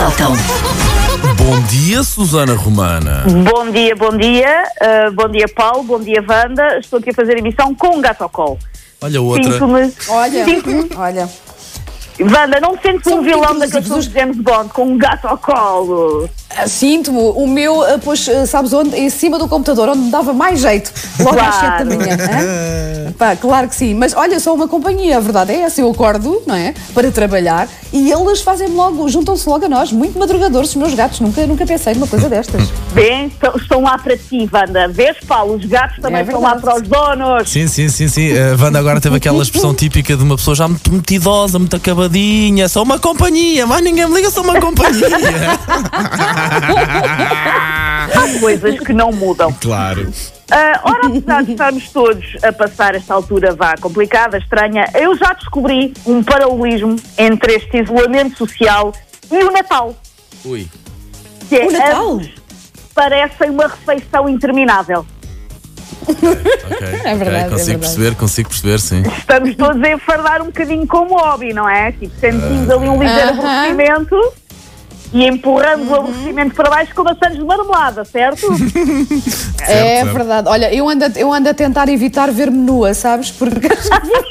sótão. Bom dia, Susana Romana. Bom dia, bom dia. Uh, bom dia, Paulo. Bom dia, Wanda. Estou aqui a fazer emissão com um gato ao colo. Olha outra. Sinto-me. Olha, Sinto-me. olha. Wanda, não me sentes um vilão daqueles de James Bond com um gato ao colo. Ah, Sinto-me, o meu, ah, pois, ah, sabes onde? Em cima do computador, onde me dava mais jeito. Logo às Claro. 7 da manhã. hã? Pá, claro que sim. Mas olha, só uma companhia, a verdade é essa. Eu acordo, não é? Para trabalhar e eles fazem logo, juntam-se logo a nós. Muito madrugadores, os meus gatos. Nunca, nunca pensei numa coisa destas. Bem, estão, estão lá para ti, Wanda. Vês, Paulo? Os gatos também É estão lá para os donos. Sim, sim, sim, sim. A Wanda agora teve aquela expressão típica de uma pessoa já muito, muito idosa, muito acabadinha. Sou uma companhia, mas ninguém me liga, sou uma companhia. Há coisas que não mudam. claro. Ah, ora, apesar de estarmos todos a passar esta altura vá complicada, estranha, eu já descobri um paralelismo entre este isolamento social e o Natal. Ui. Que é O Natal? parecem uma refeição interminável. Ok. É verdade, ok, é Consigo verdade. perceber, consigo perceber, sim. Estamos todos a enfardar um bocadinho como hobby, não é? Tipo, sentimos ali um ligeiro Aham. aborrecimento e empurramos o aborrecimento para baixo com maçãs de marmelada, certo? é certo. verdade. Olha, eu ando, a- eu ando a tentar evitar ver-me nua, sabes? Porque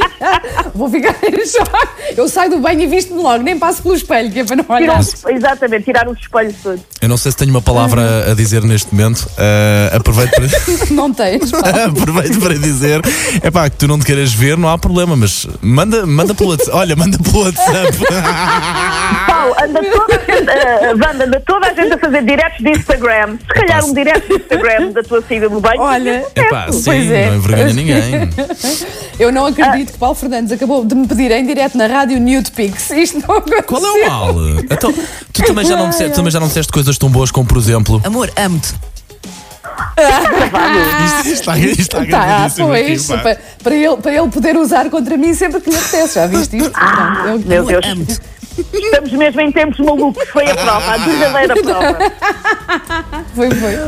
vou ficar, em choque. Eu saio do banho e visto-me logo, nem passo pelo espelho, que é para não Tirar olhar. os- exatamente, tirar os espelhos todos. Eu não sei se tenho uma palavra a dizer neste momento. Ah, aproveito para. Não tens. Aproveito para dizer, é pá, que tu não te queiras ver, não há problema, mas manda, manda pelo WhatsApp. Olha, manda pelo WhatsApp. Paulo, anda toda a gente, uh, Wanda, anda toda a gente a fazer diretos de Instagram. Se calhar um direto de Instagram da tua saída do banho. Olha. É pá, sim, Pois é. não envergonha ninguém. Eu não acredito que Paulo Fernandes acabou de me pedir em direto na rádio Nude Pics. Isto não aconteceu. Qual é o mal? Então, tu também já não disseste, também já não disseste coisas tão boas como, por exemplo. Amor, amo-te. Isto, isto está, isto está Tá, pois, aqui, para, para ele, para ele poder usar contra mim sempre que lhe apetece. Já viste isto? Pronto, eu- Meu Amor, Deus, amo-te. Estamos mesmo em tempos malucos. Foi a prova, a verdadeira prova. Foi, foi.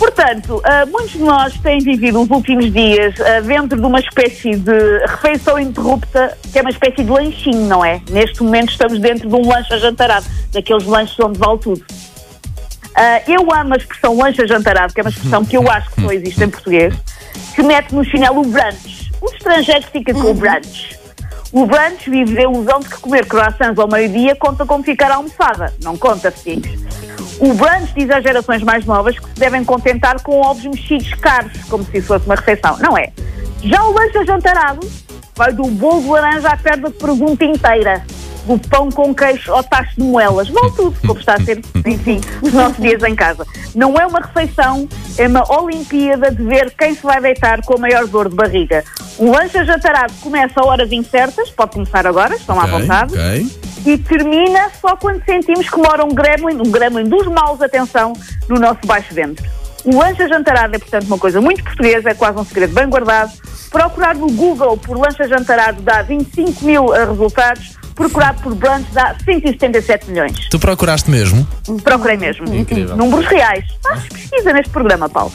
Portanto, ah, muitos de nós têm vivido os últimos dias ah, dentro de uma espécie de refeição interrupta, que é uma espécie de lanchinho, não é? Neste momento estamos dentro de um lanche ajantarado, daqueles lanches onde vale tudo. Ah, eu amo a expressão lanche ajantarado, que é uma expressão que eu acho que só existe em português, que mete no chinelo o brunch. O estrangeiro fica com o brunch. O brunch vive a ilusão de que comer croissants ao meio-dia conta como ficar almoçada. Não conta, filhos. O brunch diz às gerações mais novas que se devem contentar com ovos mexidos caros, como se fosse uma refeição. Não é. Já o lanche ajantarado vai do bolo de laranja à perna de presunto inteira, do pão com queijo ao tacho de moelas. Vale tudo, como está a ser, enfim, os nossos dias em casa. Não é uma refeição, é uma Olimpíada de ver quem se vai deitar com a maior dor de barriga. O lanche ajantarado começa a horas incertas, pode começar agora, estão à vontade ok. e termina só quando sentimos que mora um gremlin, um gremlin dos maus, atenção, no nosso baixo ventre. O lanche ajantarado é, portanto, uma coisa muito portuguesa, é quase um segredo bem guardado. Procurar no Google por lanche ajantarado dá 25 mil resultados, procurar por brunch dá 177 milhões. Tu procuraste mesmo? Procurei mesmo. Incrível. Números reais. Faz pesquisa neste programa, Paulo.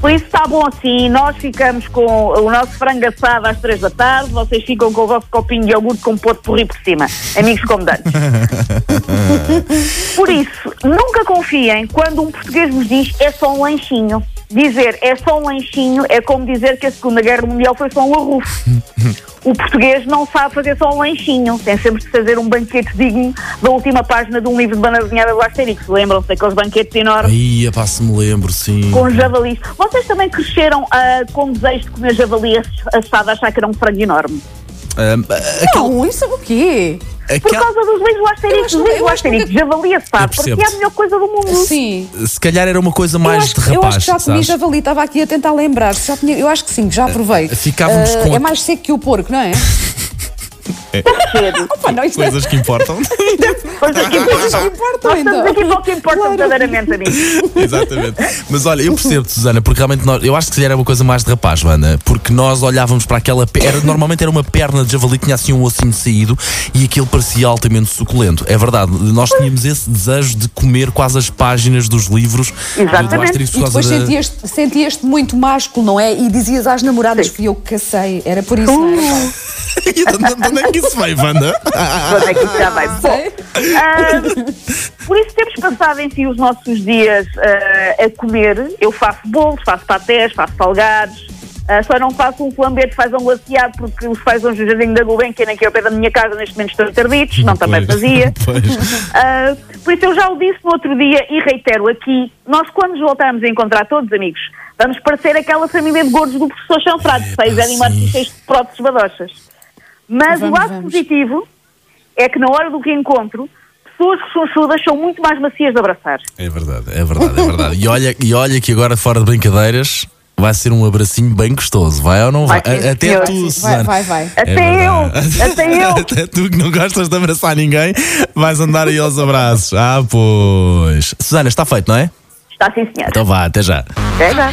Por isso está bom assim. Nós ficamos com o nosso frango assado às três da tarde. Vocês ficam com o vosso copinho de iogurte com pote porri por cima. Amigos comandantes. Por isso, nunca confiem quando um português vos diz é só um lanchinho. Dizer é só um lanchinho é como dizer que a Segunda Guerra Mundial foi só um arrufo. O português não sabe fazer só um lanchinho. Tem sempre de fazer um banquete digno da última página de um livro de banda desenhada do Asterix. Lembram-se daqueles banquetes enormes Aí, pá, se me lembro, sim. com javalis? Vocês também cresceram ah, com desejo de comer javali assado, achar que era um frango enorme? Não, isso é o quê? Por aquele- causa dos livros do Eu Asterix, livros eu do que Asterix, nunca- javali assado, porque é a melhor coisa do mundo. Sim. se calhar era uma coisa mais acho, de que- eu rapaz, acho que já comi sabes? javali, estava aqui a tentar lembrar. Já tinha, eu acho que sim, que já provei. Ficávamos Ah, com É a- mais seco que o porco, não é? Cedo. Opa, não, isto é- Coisas que importam. Coisas que coisas que importam. importam, Nós estamos então. aqui para o que importa Claro. verdadeiramente, amigos. Exatamente. Mas olha, eu percebo, Susana, porque realmente nós, eu acho que era uma coisa mais de rapaz, Wanda, porque nós olhávamos para aquela pe- era Normalmente era uma perna de javali que tinha assim um ossinho saído e aquilo parecia altamente suculento. É verdade, nós tínhamos esse desejo de comer quase as páginas dos livros do- do Exatamente. Asterix por E depois da- sentias-te sentias-te muito másculo, não é? E dizias às namoradas, fui eu que cacei. Era por isso? E de onde de onde é que isso veio, Wanda? Quando é que isso já vai? Bom, Sei. ah, por isso temos passado em si os nossos dias uh, a comer. Eu faço bolos, faço patés, faço salgados. Uh, só não faço um flambete fazão glaciado porque os fazões do Jardim da Gulbenkian aqui ao pé da minha casa neste momento estão interditos, não também fazia. uh, por isso eu já o disse no outro dia e reitero aqui, nós quando nos voltarmos a encontrar todos amigos, vamos parecer aquela família de gordos do professor Chanfrado, seis animais e seis de próteses badochas. Mas vamos, o lado vamos. positivo é que na hora do reencontro pessoas rechonchudas são muito mais macias de abraçar. É verdade, é verdade, é verdade. e, olha, e olha que agora, fora de brincadeiras, vai ser um abracinho bem gostoso, vai ou não vai? vai até senhor. tu, Susana. Vai, vai, vai. É até eu, até eu. até tu que não gostas de abraçar ninguém, vais andar aí aos abraços. Ah, pois. Susana, está feito, não é? Está sim, senhor. Então vá, até já. Até já.